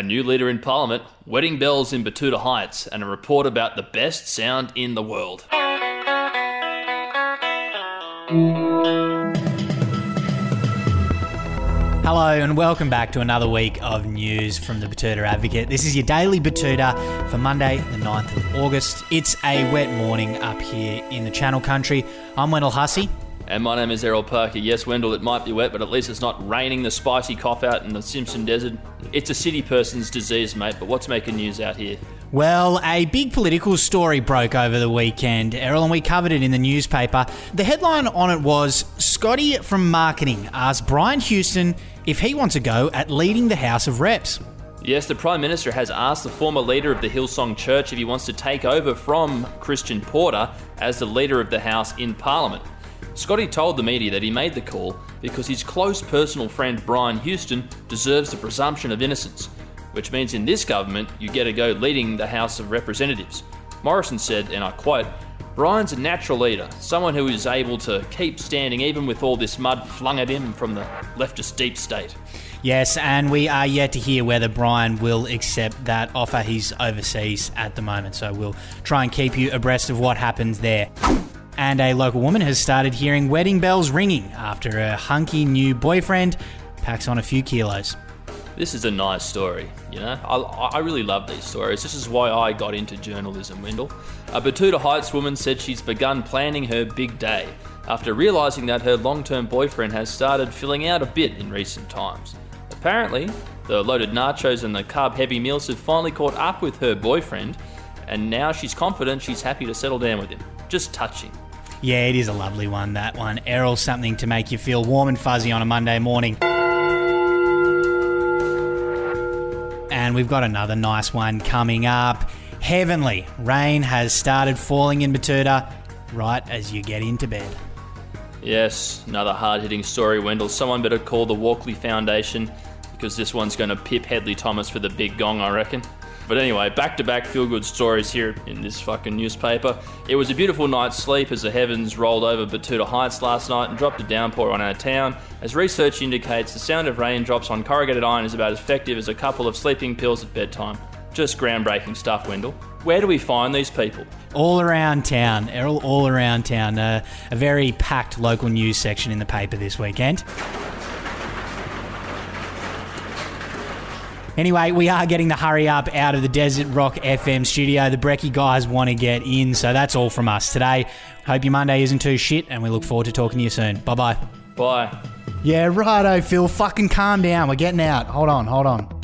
a new leader in Parliament, wedding bells in Betoota Heights, and a report about the best sound in the world. Hello and welcome back to another week of news from the Betoota Advocate. This is your daily Betoota for Monday, the 9th of August. It's a wet morning up here in the Channel Country. I'm Wendell Hussey. And my name is Errol Parker. Yes, Wendell, it might be wet, but at least it's not raining the spicy cough out in the Simpson Desert. It's a city person's disease, mate, but what's making news out here? Well, a big political story broke over the weekend, Errol, and we covered it in the newspaper. The headline on it was Scotty from Marketing asked Brian Houston if he wants a go at leading the House of Reps. Yes, the Prime Minister has asked the former leader of the Hillsong Church if he wants to take over from Christian Porter as the leader of the House in Parliament. Scotty told the media that he made the call because his close personal friend Brian Houston deserves the presumption of innocence which means in this government you get a go leading the House of Representatives. Morrison said, and I quote, Brian's a natural leader, someone who is able to keep standing even with all this mud flung at him from the leftist deep state. Yes, and we are yet to hear whether Brian will accept that offer. He's overseas at the moment, so we'll try and keep you abreast of what happens there. And a local woman has started hearing wedding bells ringing after her hunky new boyfriend packs on a few kilos this is a nice story. You know, I, I really love these stories. This is why I got into journalism, Wendell. A Betoota Heights woman said she's begun planning her big day after realizing that her long term boyfriend has started filling out a bit in recent times. Apparently, the loaded nachos and the carb heavy meals have finally caught up with her boyfriend, and now she's confident she's happy to settle down with him. Just touching. Yeah, it is a lovely one, that one. Errol, something to make you feel warm and fuzzy on a Monday morning. And we've got another nice one coming up. Heavenly rain has started falling in Betoota right as you get into bed. Yes, another hard hitting story, Wendell. Someone better call the Walkley Foundation because this one's going to pip Hedley Thomas for the big gong, I reckon. But anyway, back to back feel good stories here in this fucking newspaper. It was a beautiful night's sleep as the heavens rolled over Betoota Heights last night and dropped a downpour on our town. As research indicates, the sound of raindrops on corrugated iron is about as effective as a couple of sleeping pills at bedtime. Just groundbreaking stuff, Wendell. Where do we find these people? All around town, Errol, all around town. Uh, a very packed local news section in the paper this weekend. Anyway, we are getting the hurry up out of the Desert Rock FM studio. The Brecky guys want to get in, so that's all from us today. Hope your Monday isn't too shit, and we look forward to talking to you soon. Bye bye. Bye. Yeah, righto, Phil. Fucking calm down. We're getting out. Hold on, hold on.